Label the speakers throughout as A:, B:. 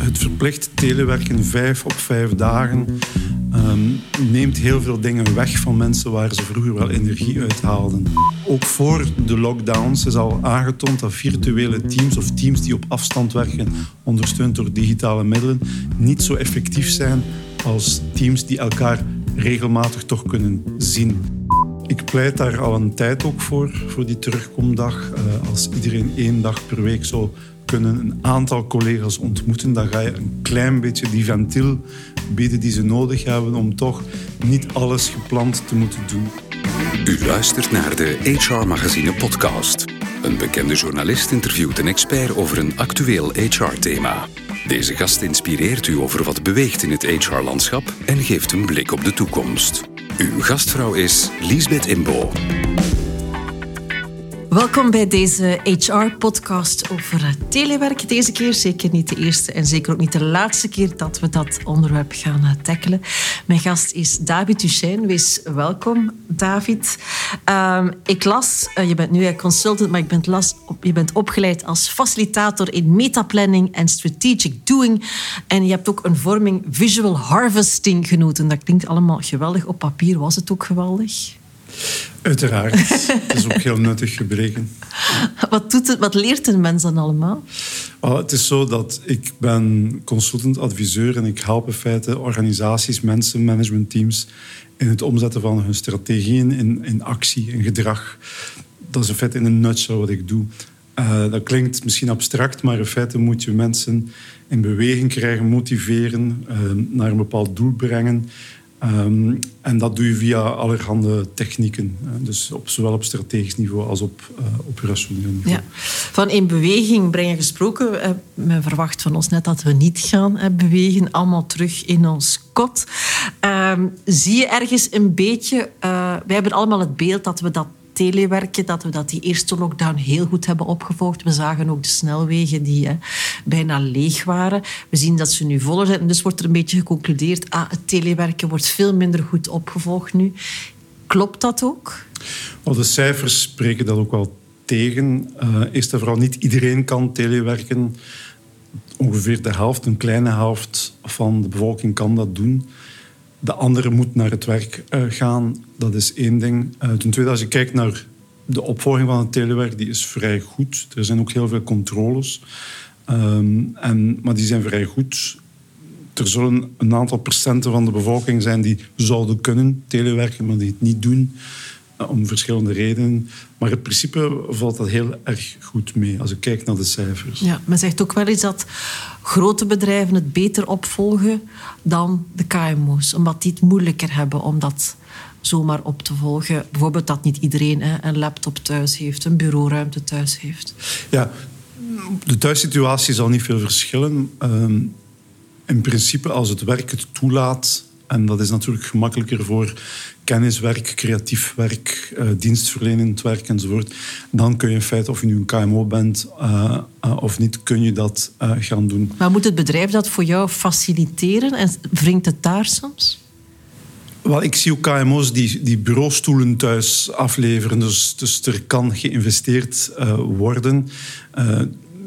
A: het verplicht telewerken vijf op vijf dagen ehm, neemt heel veel dingen weg van mensen waar ze vroeger wel energie uit haalden. Ook voor de lockdowns is al aangetoond dat virtuele teams of teams die op afstand werken, ondersteund door digitale middelen, niet zo effectief zijn als teams die elkaar regelmatig toch kunnen zien. Ik pleit daar al een tijd ook voor, voor die terugkomdag. Uh, als iedereen één dag per week zou kunnen een aantal collega's ontmoeten, dan ga je een klein beetje die ventiel bieden die ze nodig hebben om toch niet alles gepland te moeten doen.
B: U luistert naar de HR Magazine podcast. Een bekende journalist interviewt een expert over een actueel HR-thema. Deze gast inspireert u over wat beweegt in het HR-landschap en geeft een blik op de toekomst. Uw gastvrouw is Liesbeth Imbo.
C: Welkom bij deze HR-podcast over telewerk. Deze keer zeker niet de eerste en zeker ook niet de laatste keer dat we dat onderwerp gaan eh, tackelen. Mijn gast is David Duchesne. Wees welkom, David. Um, ik las, uh, je bent nu consultant, maar ik ben las, je bent opgeleid als facilitator in metaplanning en strategic doing. En je hebt ook een vorming visual harvesting genoten. Dat klinkt allemaal geweldig. Op papier was het ook geweldig.
A: Uiteraard. Het is ook heel nuttig gebreken.
C: Wat, doet het, wat leert een mens dan allemaal?
A: Oh, het is zo dat ik ben consultant-adviseur en ik help in feite organisaties, mensen, managementteams in het omzetten van hun strategieën in, in actie, in gedrag. Dat is in feite in een nutshell wat ik doe. Uh, dat klinkt misschien abstract, maar in feite moet je mensen in beweging krijgen, motiveren, uh, naar een bepaald doel brengen. Um, en dat doe je via allerhande technieken. Dus op, zowel op strategisch niveau als op uh, operationeel niveau.
C: Van in beweging brengen gesproken. Uh, men verwacht van ons net dat we niet gaan uh, bewegen. Allemaal terug in ons kot. Ehm, zie je ergens een beetje... wij hebben allemaal het beeld dat we dat telewerken, dat we dat die eerste lockdown heel goed hebben opgevolgd. We zagen ook de snelwegen die hè, bijna leeg waren. We zien dat ze nu voller zijn. Dus wordt er een beetje geconcludeerd, ah, het telewerken wordt veel minder goed opgevolgd nu. Klopt dat ook?
A: Well, de cijfers spreken dat ook wel tegen. Uh, eerst en vooral niet iedereen kan telewerken. Ongeveer de helft, een kleine helft van de bevolking kan dat doen. De andere moet naar het werk uh, gaan. Dat is één ding. Uh, ten tweede, als je kijkt naar de opvolging van het telewerk, die is vrij goed. Er zijn ook heel veel controles. Um, en, maar die zijn vrij goed. Er zullen een aantal procenten van de bevolking zijn die zouden kunnen telewerken, maar die het niet doen. Eh, om verschillende redenen. Maar in principe valt dat heel erg goed mee als ik kijk naar de cijfers.
C: Ja, men zegt ook wel eens dat grote bedrijven het beter opvolgen dan de KMO's, omdat die het moeilijker hebben om dat zomaar op te volgen. Bijvoorbeeld dat niet iedereen hè, een laptop thuis heeft, een bureauruimte thuis heeft.
A: Ja, de thuissituatie zal niet veel verschillen. Ehm, in principe, als het werk het toelaat, en dat is natuurlijk gemakkelijker voor kenniswerk, creatief werk, uh, dienstverlenend werk enzovoort. Dan kun je in feite, of je nu een KMO bent uh, uh, of niet, kun je dat gaan doen.
C: Maar moet het bedrijf dat voor jou faciliteren en wringt het daar soms?
A: Wel, ik zie ook KMO's die, die bureaustoelen thuis afleveren. Dus, dus er kan geïnvesteerd worden.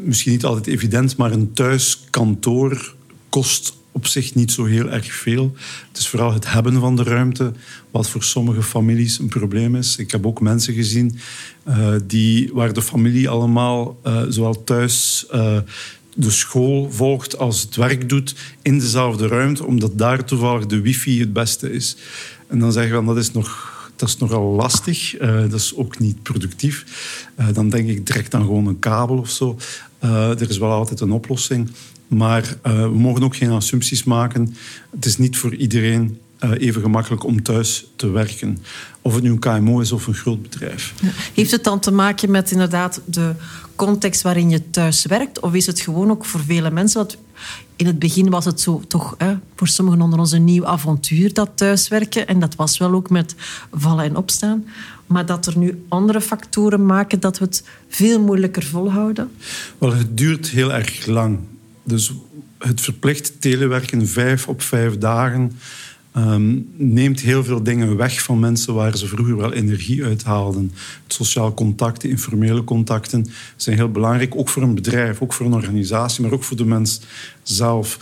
A: misschien niet altijd evident, maar een thuiskantoor kost op zich niet zo heel erg veel. Het is vooral het hebben van de ruimte wat voor sommige families een probleem is. Ik heb ook mensen gezien uh, die, waar de familie allemaal zowel thuis de school volgt als het werk doet in dezelfde ruimte, omdat daar toevallig de wifi het beste is. En dan zeggen we, dat is nog dat is nogal lastig. Uh, dat is ook niet productief. Uh, dan denk ik direct aan gewoon een kabel of zo. Uh, er is wel altijd een oplossing. Maar we mogen ook geen assumpties maken. Het is niet voor iedereen even gemakkelijk om thuis te werken. Of het nu een KMO is of een groot bedrijf.
C: Heeft het dan te maken met inderdaad de context waarin je thuis werkt? Of is het gewoon ook voor vele mensen... Want in het begin was het zo toch hè, voor sommigen onder ons een nieuw avontuur, dat thuiswerken. En dat was wel ook met vallen en opstaan. Maar dat er nu andere factoren maken dat we het veel moeilijker volhouden?
A: Wel, het duurt heel erg lang. Dus het verplicht telewerken vijf op vijf dagen ehm, neemt heel veel dingen weg van mensen waar ze vroeger wel energie uit haalden. Het sociaal contact, de informele contacten zijn heel belangrijk, ook voor een bedrijf, ook voor een organisatie, maar ook voor de mens zelf.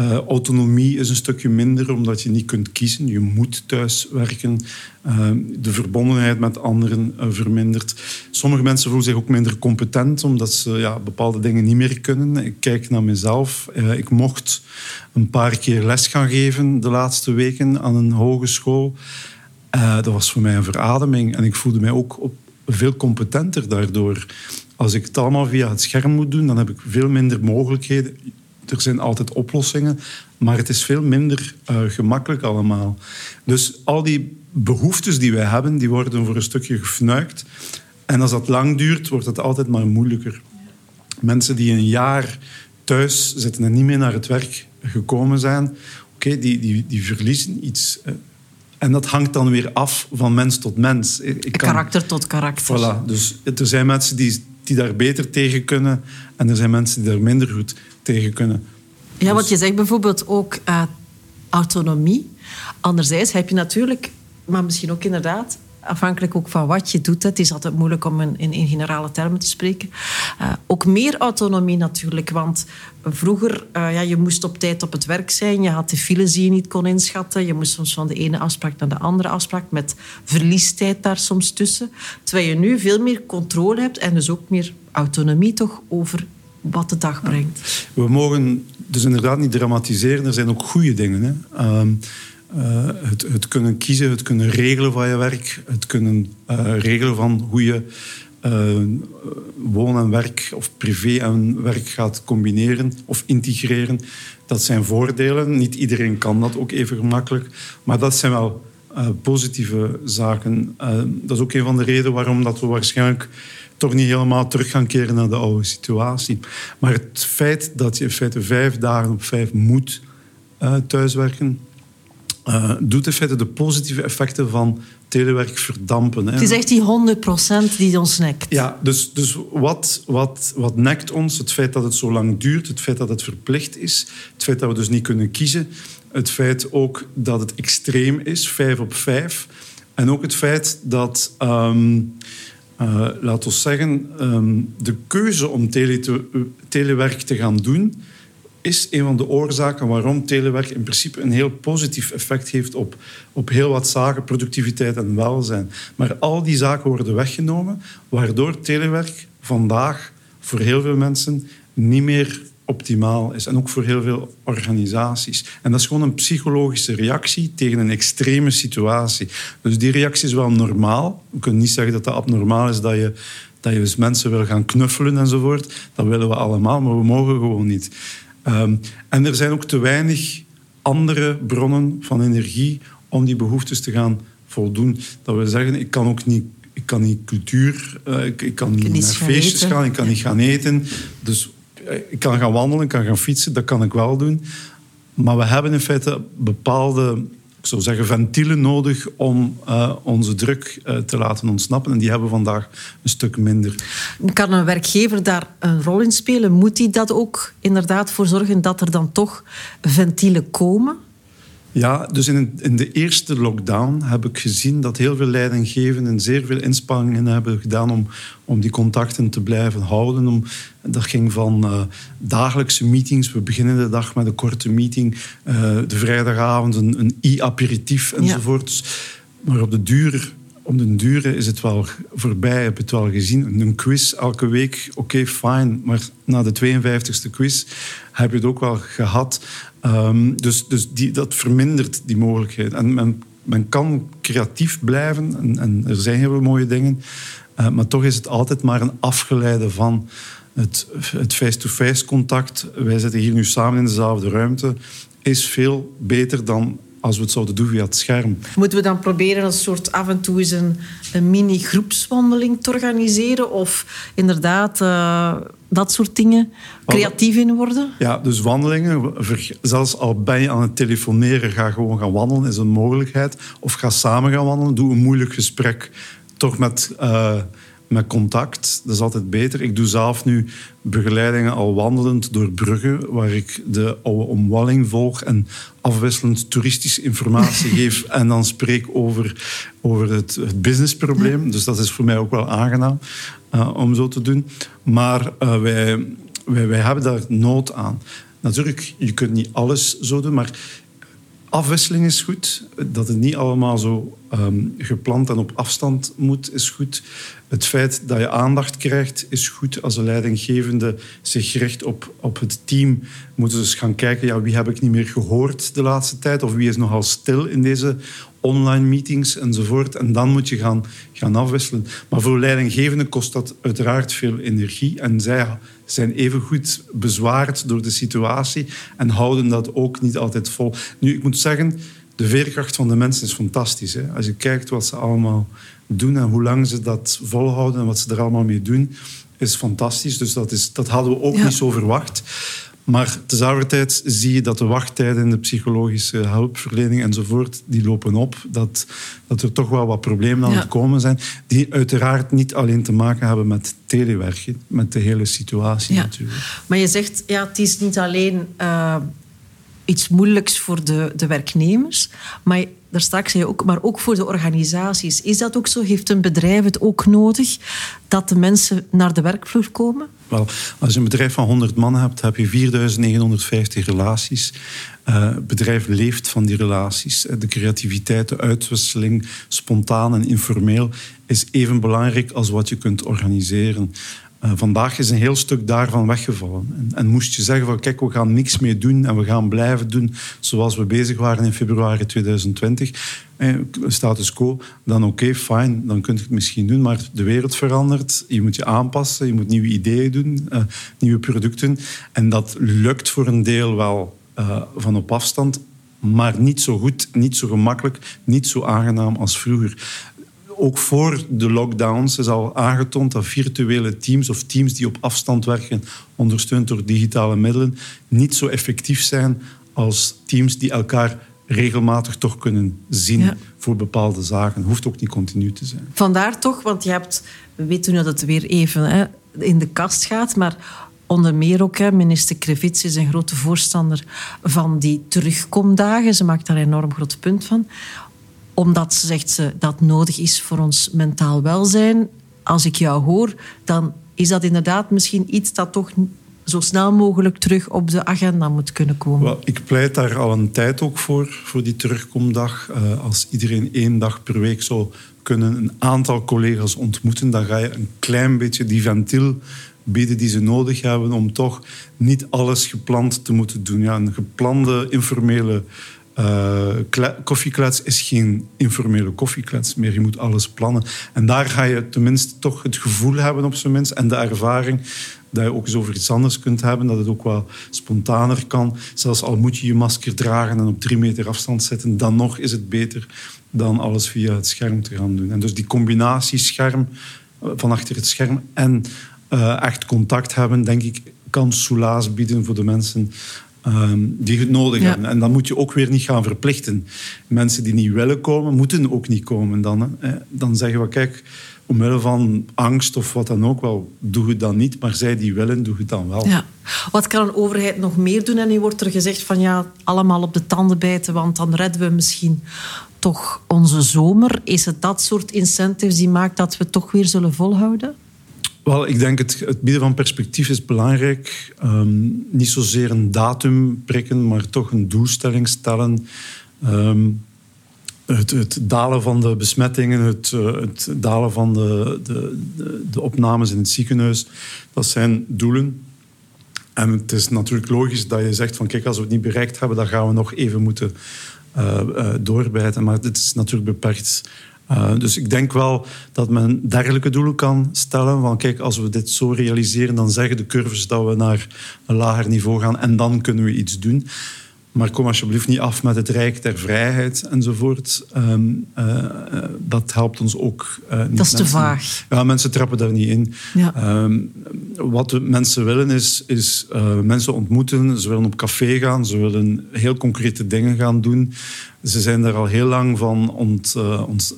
A: Uh, autonomie is een stukje minder omdat je niet kunt kiezen. Je moet thuis werken. Uh, de verbondenheid met anderen uh, vermindert. Sommige mensen voelen zich ook minder competent omdat ze ja, bepaalde dingen niet meer kunnen. Ik kijk naar mezelf. ik mocht een paar keer les gaan geven de laatste weken aan een hogeschool. dat was voor mij een verademing en ik voelde mij ook veel competenter daardoor. Als ik het allemaal via het scherm moet doen, dan heb ik veel minder mogelijkheden er zijn altijd oplossingen, maar het is veel minder uh, gemakkelijk allemaal. Dus al die behoeftes die wij hebben, die worden voor een stukje gefnuikt. En als dat lang duurt, wordt het altijd maar moeilijker. Mensen die een jaar thuis zitten en niet meer naar het werk gekomen zijn, oké, die, die, die verliezen iets. En dat hangt dan weer af van mens tot mens.
C: Ik kan... Karakter tot karakter.
A: Voilà. Dus er zijn mensen die, die daar beter tegen kunnen en er zijn mensen die daar minder goed tegen kunnen.
C: Ja, want je zegt bijvoorbeeld ook uh, autonomie. Anderzijds heb je natuurlijk, maar misschien ook inderdaad, afhankelijk ook van wat je doet. Het is altijd moeilijk om in, in, generale termen te spreken. Uh, ook meer autonomie natuurlijk, want vroeger, uh, ja, je moest op tijd op het werk zijn. Je had de files die je niet kon inschatten. Je moest soms van de ene afspraak naar de andere afspraak, met verliestijd daar soms tussen. Terwijl je nu veel meer controle hebt en dus ook meer autonomie toch over wat de dag brengt.
A: We mogen dus inderdaad niet dramatiseren. Er zijn ook goede dingen. Hè. Ehm, eh, het, het, kunnen kiezen, het kunnen regelen van je werk, het kunnen uh, regelen van hoe je uh, woon en werk of privé en werk gaat combineren of integreren. Dat zijn voordelen. Niet iedereen kan dat ook even gemakkelijk. Maar dat zijn wel positieve zaken. dat is ook een van de redenen waarom dat we waarschijnlijk toch niet helemaal terug gaan keren naar de oude situatie. Maar het feit dat je in feite vijf dagen op vijf moet uh, thuiswerken, doet in feite de positieve effecten van telewerk verdampen. Hè.
C: Het is echt die 100% die ons nekt.
A: Ja, dus, dus wat, wat, wat nekt ons? Het feit dat het zo lang duurt, het feit dat het verplicht is, het feit dat we dus niet kunnen kiezen, het feit ook dat het extreem is, vijf op vijf, en ook het feit dat... Um, uh, laat ons zeggen, ehm, de keuze om tele te, telewerk te gaan doen, is een van de oorzaken waarom telewerk in principe een heel positief effect heeft op, op heel wat zaken, productiviteit en welzijn. Maar al die zaken worden weggenomen, waardoor telewerk vandaag voor heel veel mensen niet meer optimaal is. En ook voor heel veel organisaties. En dat is gewoon een psychologische reactie tegen een extreme situatie. Dus die reactie is wel normaal. We kunnen niet zeggen dat dat abnormaal is dat je, dat je dus mensen wil gaan knuffelen enzovoort. Dat willen we allemaal, maar we mogen gewoon niet. Um, en er zijn ook te weinig andere bronnen van energie om die behoeftes te gaan voldoen. Dat wil zeggen, ik kan ook niet ik kan niet cultuur, ik, ik, kan niet naar feestjes gaan, ik kan niet gaan eten. Dus ik kan gaan wandelen, kan gaan fietsen, dat kan ik wel doen. Maar we hebben in feite bepaalde ik zou zeggen, ventielen nodig om uh, onze druk uh, te laten ontsnappen. En die hebben we vandaag een stuk minder.
C: Kan een werkgever daar een rol in spelen? Moet hij dat ook inderdaad voor zorgen dat er dan toch ventielen komen?
A: Ja, dus in, in de eerste lockdown heb ik gezien dat heel veel leidinggevenden zeer veel inspanningen hebben gedaan om, om die contacten te blijven houden. Om, dat ging van uh, dagelijkse meetings. We beginnen de dag met een korte meeting. Uh, de vrijdagavond een, een e-aperitief enzovoort. Dus, maar op de duur om den duur is het wel voorbij, heb je het wel gezien. Een quiz elke week, oké, okay, fijn. Maar na de 52e quiz heb je het ook wel gehad. Um, dus dus die, dat vermindert die mogelijkheid. En men, men kan creatief blijven en, er zijn heel mooie dingen. Uh, maar toch is het altijd maar een afgeleide van het, het face-to-face contact. Wij zitten hier nu samen in dezelfde ruimte. Is veel beter dan als we het zouden doen via het scherm.
C: Moeten we dan proberen een soort af en toe eens een, een mini-groepswandeling te organiseren? Of inderdaad uh, dat soort dingen creatief in worden?
A: Ja, dus wandelingen. Zelfs al ben je aan het telefoneren, ga gewoon gaan wandelen, is een mogelijkheid. Of ga samen gaan wandelen, doe een moeilijk gesprek. Toch met... Uh, met contact. Dat is altijd beter. Ik doe zelf nu begeleidingen al wandelend door bruggen, waar ik de oude omwalling volg en afwisselend toeristische informatie geef en dan spreek over, over het, het businessprobleem. Dus dat is voor mij ook wel aangenaam uh, om zo te doen. Maar uh, wij, wij, wij hebben daar nood aan. Natuurlijk, je kunt niet alles zo doen, maar afwisseling is goed. Dat het niet allemaal zo um, gepland en op afstand moet, is goed. Het feit dat je aandacht krijgt, is goed. Als de leidinggevende zich richt op, op het team, moeten ze eens gaan kijken, ja, wie heb ik niet meer gehoord de laatste tijd? Of wie is nogal stil in deze online meetings enzovoort. En dan moet je gaan, gaan afwisselen. Maar voor leidinggevenden kost dat uiteraard veel energie. En zij zijn evengoed bezwaard door de situatie en houden dat ook niet altijd vol. Nu, ik moet zeggen, de veerkracht van de mensen is fantastisch. Hè? Als je kijkt wat ze allemaal doen en hoe lang ze dat volhouden en wat ze er allemaal mee doen, is fantastisch. Dus dat, is, dat hadden we ook niet zo verwacht. Maar tezelfde tijd zie je dat de wachttijden in de psychologische hulpverlening enzovoort, die lopen op. Dat, dat er toch wel wat problemen aan het komen zijn. Die uiteraard niet alleen te maken hebben met telewerken, met de hele situatie ja. natuurlijk.
C: Maar je zegt, ja, het is niet alleen uh, iets moeilijks voor de, de werknemers, maar daar straks zei je ook, maar ook voor de organisaties. Is dat ook zo? Heeft een bedrijf het ook nodig dat de mensen naar de werkvloer komen?
A: Wel, als je een bedrijf van 100 man hebt, heb je 4950 relaties. Uh, het bedrijf leeft van die relaties. De creativiteit, de uitwisseling, spontaan en informeel, is even belangrijk als wat je kunt organiseren. Uh, vandaag is een heel stuk daarvan weggevallen. En, en, moest je zeggen van kijk, we gaan niks meer doen en we gaan blijven doen zoals we bezig waren in februari 2020, eh, status quo, dan oké, fijn, dan kun je het misschien doen, maar de wereld verandert, je moet je aanpassen, je moet nieuwe ideeën doen, uh, nieuwe producten. En dat lukt voor een deel wel uh, van op afstand, maar niet zo goed, niet zo gemakkelijk, niet zo aangenaam als vroeger ook voor de lockdowns is al aangetoond dat virtuele teams of teams die op afstand werken, ondersteund door digitale middelen, niet zo effectief zijn als teams die elkaar regelmatig toch kunnen zien voor bepaalde zaken. Hoeft ook niet continu te zijn.
C: Vandaar toch, want je hebt, we weten nu dat het weer even hè, in de kast gaat, maar onder meer ook, hè, minister Krevits is een grote voorstander van die terugkomdagen. Ze maakt daar een enorm groot punt van omdat, zegt ze, dat nodig is voor ons mentaal welzijn. Als ik jou hoor, dan is dat inderdaad misschien iets dat toch zo snel mogelijk terug op de agenda moet kunnen komen.
A: Ik pleit daar al een tijd ook voor, voor die terugkomdag. Uh, als iedereen één dag per week zou kunnen een aantal collega's ontmoeten, dan ga je een klein beetje die ventiel bieden die ze nodig hebben om toch niet alles gepland te moeten doen. Ja, een geplande informele uh, koffieklets is geen informele koffieklets meer. Je moet alles plannen. En daar ga je tenminste toch het gevoel hebben op zijn minst en de ervaring dat je ook eens over iets anders kunt hebben, dat het ook wel spontaner kan. Zelfs al moet je je masker dragen en op drie meter afstand zitten, dan nog is het beter dan alles via het scherm te gaan doen. En dus die combinatie scherm eh, van achter het scherm en uh, echt contact hebben, denk ik, kan soelaas bieden voor de mensen Um, die het nodig hebben. En dan moet je ook weer niet gaan verplichten. Mensen die niet willen komen, moeten ook niet komen. Dan, hè. dan zeggen we, kijk, omwille van angst of wat dan ook wel, doe het dan niet. Maar zij die willen, doe het dan wel. Ja.
C: Wat kan een overheid nog meer doen? En nu wordt er gezegd van ja, allemaal op de tanden bijten, want dan redden we misschien toch onze zomer. Is het dat soort incentives die maakt dat we toch weer zullen volhouden?
A: Wel, ik denk het, het bieden van perspectief is belangrijk. Um, niet zozeer een datum prikken, maar toch een doelstelling stellen. Um, het, dalen van de besmettingen, het, uh, het dalen van de, de, de, opnames in het ziekenhuis, dat zijn doelen. En het is natuurlijk logisch dat je zegt van kijk, als we het niet bereikt hebben, dan gaan we nog even moeten uh, doorbijten. Maar dit is natuurlijk beperkt uh, dus ik denk wel dat men dergelijke doelen kan stellen. Van kijk, als we dit zo realiseren, dan zeggen de curves dat we naar een lager niveau gaan en dan kunnen we iets doen. Maar kom alsjeblieft niet af met het rijk der vrijheid enzovoort. Um, uh, dat helpt ons ook uh, niet.
C: Dat is te vaag.
A: Ja, mensen trappen daar niet in. Ja. Um, wat mensen willen is, is mensen ontmoeten. Ze willen op café gaan. Ze willen heel concrete dingen gaan doen. Ze zijn daar al heel lang van ont, ont,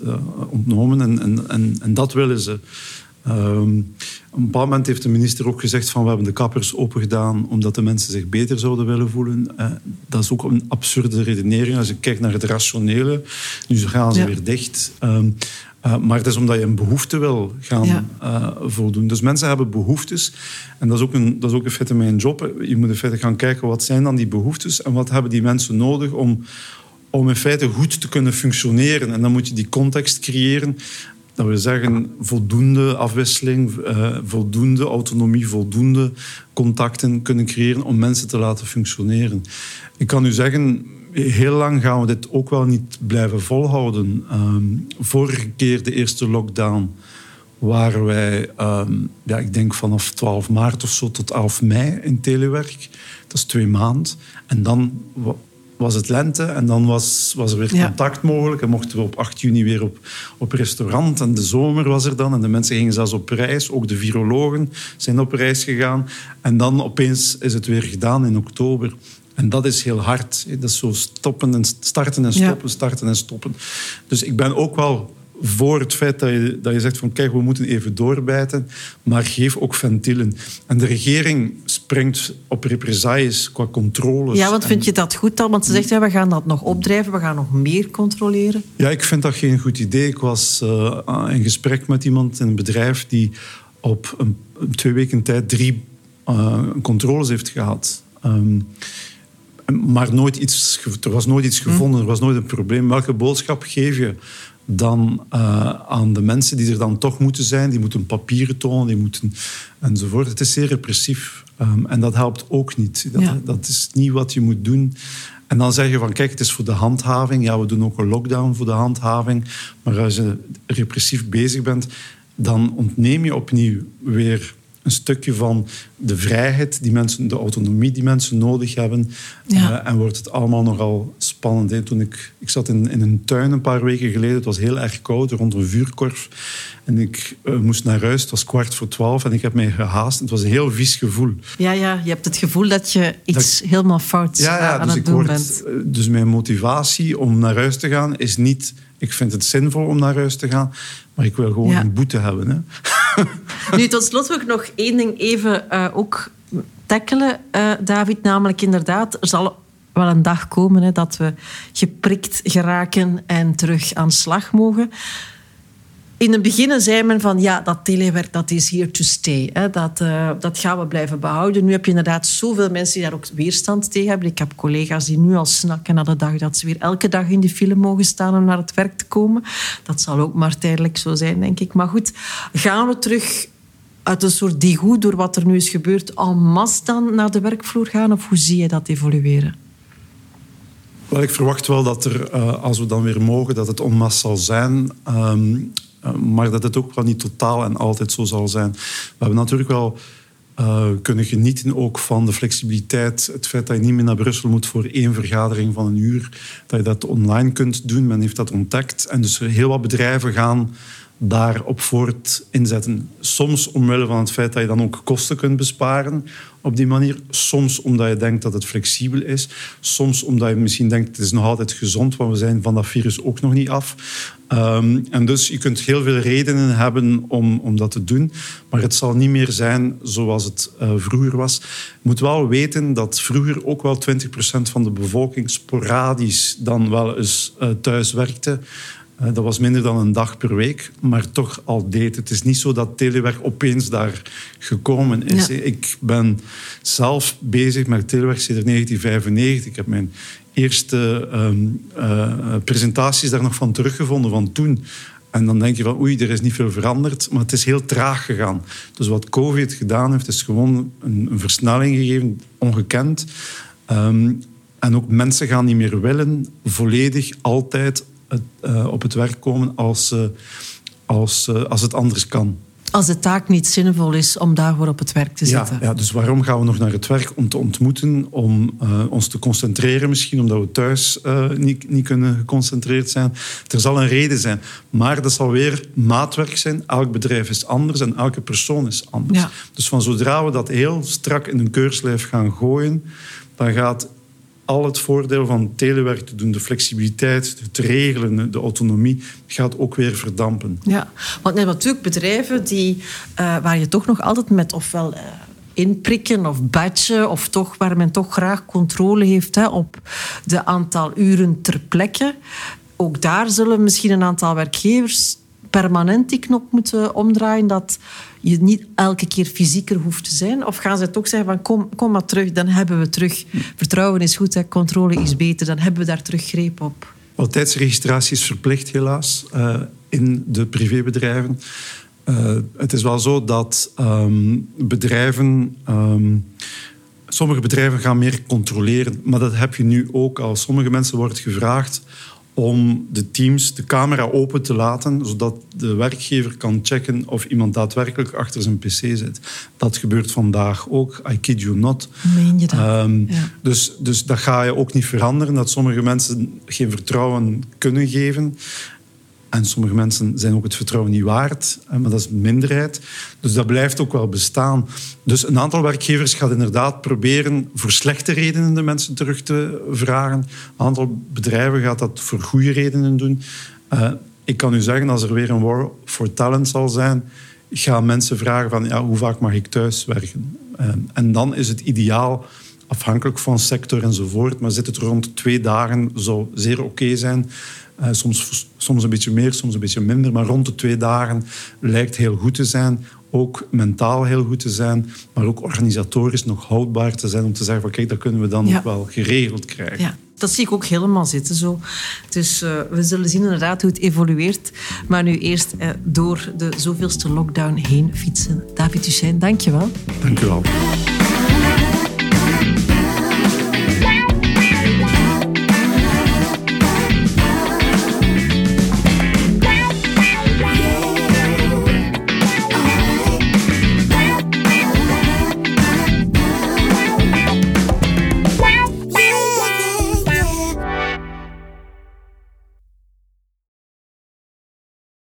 A: ontnomen en, en, en, en, dat willen ze. Ehm, op een bepaald moment heeft de minister ook gezegd van we hebben de kappers opengedaan omdat de mensen zich beter zouden willen voelen. Uh, dat is ook een absurde redenering als je kijkt naar het rationele. Nu gaan ze weer dicht. Um, uh, maar het is omdat je een behoefte wil gaan ja. uh, voldoen. Dus mensen hebben behoeftes. En dat is, ook een, dat is ook in feite mijn job. Je moet in feite gaan kijken wat zijn dan die behoeftes en wat hebben die mensen nodig om, om in feite goed te kunnen functioneren. En dan moet je die context creëren dat wil zeggen voldoende afwisseling, uh, voldoende autonomie, voldoende contacten kunnen creëren om mensen te laten functioneren. Ik kan u zeggen, heel lang gaan we dit ook wel niet blijven volhouden. Um, vorige keer, de eerste lockdown, waren wij, um, ja, ik denk vanaf 12 maart of zo tot 11 mei in telewerk. Dat is twee maanden. En dan was het lente en dan was, was er weer contact mogelijk. En mochten we op 8 juni weer op, op restaurant. En de zomer was er dan. En de mensen gingen zelfs op reis. Ook de virologen zijn op reis gegaan. En dan opeens is het weer gedaan in oktober. En dat is heel hard. Dat is zo stoppen en starten en stoppen, starten en stoppen. Dus ik ben ook wel voor het feit dat je, dat je zegt van kijk, we moeten even doorbijten, maar geef ook ventielen. En de regering springt op represailles qua controles.
C: Ja, want vind je dat goed dan? Want ze zegt, ja, we gaan dat nog opdrijven, we gaan nog meer controleren.
A: Ja, ik vind dat geen goed idee. Ik was uh, in gesprek met iemand in een bedrijf die op een, twee weken tijd drie uh, controles heeft gehad. Um, maar nooit iets, er was nooit iets gevonden, er was nooit een probleem. Welke boodschap geef je dan uh, aan de mensen die er dan toch moeten zijn? Die moeten papieren tonen, die moeten enzovoort. Het is zeer repressief um, en dat helpt ook niet. Dat, ja. dat is niet wat je moet doen. En dan zeg je van kijk, het is voor de handhaving. Ja, we doen ook een lockdown voor de handhaving. Maar als je repressief bezig bent, dan ontneem je opnieuw weer een stukje van de vrijheid, die mensen, de autonomie die mensen nodig hebben. Ja. Uh, en wordt het allemaal nogal spannend. Hè. Toen ik, ik zat in, in een tuin een paar weken geleden. Het was heel erg koud, rond een vuurkorf. En ik uh, moest naar huis. Het was kwart voor twaalf en ik heb mij gehaast. Het was een heel vies gevoel.
C: Ja, ja je hebt het gevoel dat je iets dat, helemaal fout ja, ja, aan
A: dus
C: het doen
A: word,
C: bent.
A: Dus mijn motivatie om naar huis te gaan is niet... Ik vind het zinvol om naar huis te gaan, maar ik wil gewoon ja. een boete hebben. Hè.
C: nu, tot slot wil ik nog één ding even uh, ook tackelen, uh, David. Namelijk inderdaad, er zal wel een dag komen hè, dat we geprikt geraken en terug aan slag mogen. In het begin zei men van ja, dat telewerk dat is here to stay. Hè. Dat, uh, dat gaan we blijven behouden. Nu heb je inderdaad zoveel mensen die daar ook weerstand tegen hebben. Ik heb collega's die nu al snakken naar de dag dat ze weer elke dag in de file mogen staan om naar het werk te komen. Dat zal ook maar tijdelijk zo zijn, denk ik. Maar goed, gaan we terug uit een soort digoe door wat er nu is gebeurd en masse dan naar de werkvloer gaan? Of hoe zie je dat evolueren?
A: Wel, ik verwacht wel dat er, uh, als we dan weer mogen, dat het en masse zal zijn. Um, maar dat het ook wel niet totaal en altijd zo zal zijn. We hebben natuurlijk wel uh, kunnen genieten ook van de flexibiliteit. Het feit dat je niet meer naar Brussel moet voor één vergadering van een uur. Dat je dat online kunt doen. Men heeft dat ontdekt. En dus heel wat bedrijven gaan daarop voort inzetten. Soms omwille van het feit dat je dan ook kosten kunt besparen op die manier. Soms omdat je denkt dat het flexibel is. Soms omdat je misschien denkt het is nog altijd gezond, want we zijn van dat virus ook nog niet af. Um, en dus je kunt heel veel redenen hebben om, om dat te doen. Maar het zal niet meer zijn zoals het uh, vroeger was. Je moet wel weten dat vroeger ook wel 20% van de bevolking sporadisch dan wel eens uh, thuis werkte. Uh, dat was minder dan een dag per week, maar toch al deed. Het is niet zo dat telewerk opeens daar gekomen is. Ja. Ik ben zelf bezig met telewerk sinds 1995. Ik heb mijn eerste um, uh, presentaties daar nog van teruggevonden van toen. En dan denk je van oei, er is niet veel veranderd, maar het is heel traag gegaan. Dus wat COVID gedaan heeft, is gewoon een, een versnelling gegeven, ongekend. Um, en ook mensen gaan niet meer willen volledig altijd uh, op het werk komen als, als, uh, als het anders kan.
C: Als de taak niet zinvol is om daarvoor op het werk te zitten.
A: Ja, ja dus waarom gaan we nog naar het werk? Om te ontmoeten, om ons te concentreren misschien, omdat we thuis niet, niet kunnen geconcentreerd zijn. Er zal een reden zijn. Maar dat zal weer maatwerk zijn. Elk bedrijf is anders en elke persoon is anders. Ja. Dus van zodra we dat heel strak in een keurslijf gaan gooien, dan gaat al het voordeel van telewerk te doen, de flexibiliteit, het regelen, de autonomie, gaat ook weer verdampen.
C: Ja, want natuurlijk bedrijven die, uh, waar je toch nog altijd met ofwel... Uh, inprikken of badgen, of toch waar men toch graag controle heeft hè, op de aantal uren ter plekke. Ook daar zullen misschien een aantal werkgevers permanent die knop moeten omdraaien, dat je niet elke keer fysieker hoeft te zijn? Of gaan ze toch zeggen van kom, kom maar terug, dan hebben we terug. Vertrouwen is goed, hè, controle is beter, dan hebben we daar terug greep op.
A: Tijdsregistratie is verplicht helaas uh, in de privébedrijven. Uh, het is wel zo dat um, bedrijven... Um, sommige bedrijven gaan meer controleren, maar dat heb je nu ook al. Sommige mensen wordt gevraagd om de teams de camera open te laten, zodat de werkgever kan checken of iemand daadwerkelijk achter zijn pc zit. Dat gebeurt vandaag ook. I kid you not.
C: Meen je dat? Um,
A: dus, dus dat ga je ook niet veranderen, dat sommige mensen geen vertrouwen kunnen geven. En sommige mensen zijn ook het vertrouwen niet waard, maar dat is een minderheid. Dus dat blijft ook wel bestaan. Dus een aantal werkgevers gaat inderdaad proberen voor slechte redenen de mensen terug te vragen. Een aantal bedrijven gaat dat voor goede redenen doen. Uh, ik kan u zeggen, als er weer een war for talent zal zijn, gaan mensen vragen van ja, hoe vaak mag ik thuis werken? Uh, en dan is het ideaal afhankelijk van sector enzovoort. Maar zit het rond twee dagen, zou zeer oké zijn. Uh, soms, soms een beetje meer, soms een beetje minder. Maar rond de twee dagen lijkt heel goed te zijn. Ook mentaal heel goed te zijn. Maar ook organisatorisch nog houdbaar te zijn. Om te zeggen van kijk, dat kunnen we dan ja. nog wel geregeld krijgen.
C: Ja. Dat zie ik ook helemaal zitten zo. Dus uh, we zullen zien inderdaad hoe het evolueert. Maar nu eerst uh, door de zoveelste lockdown heen fietsen. David Duchesne, dank je wel.
A: Dank je wel.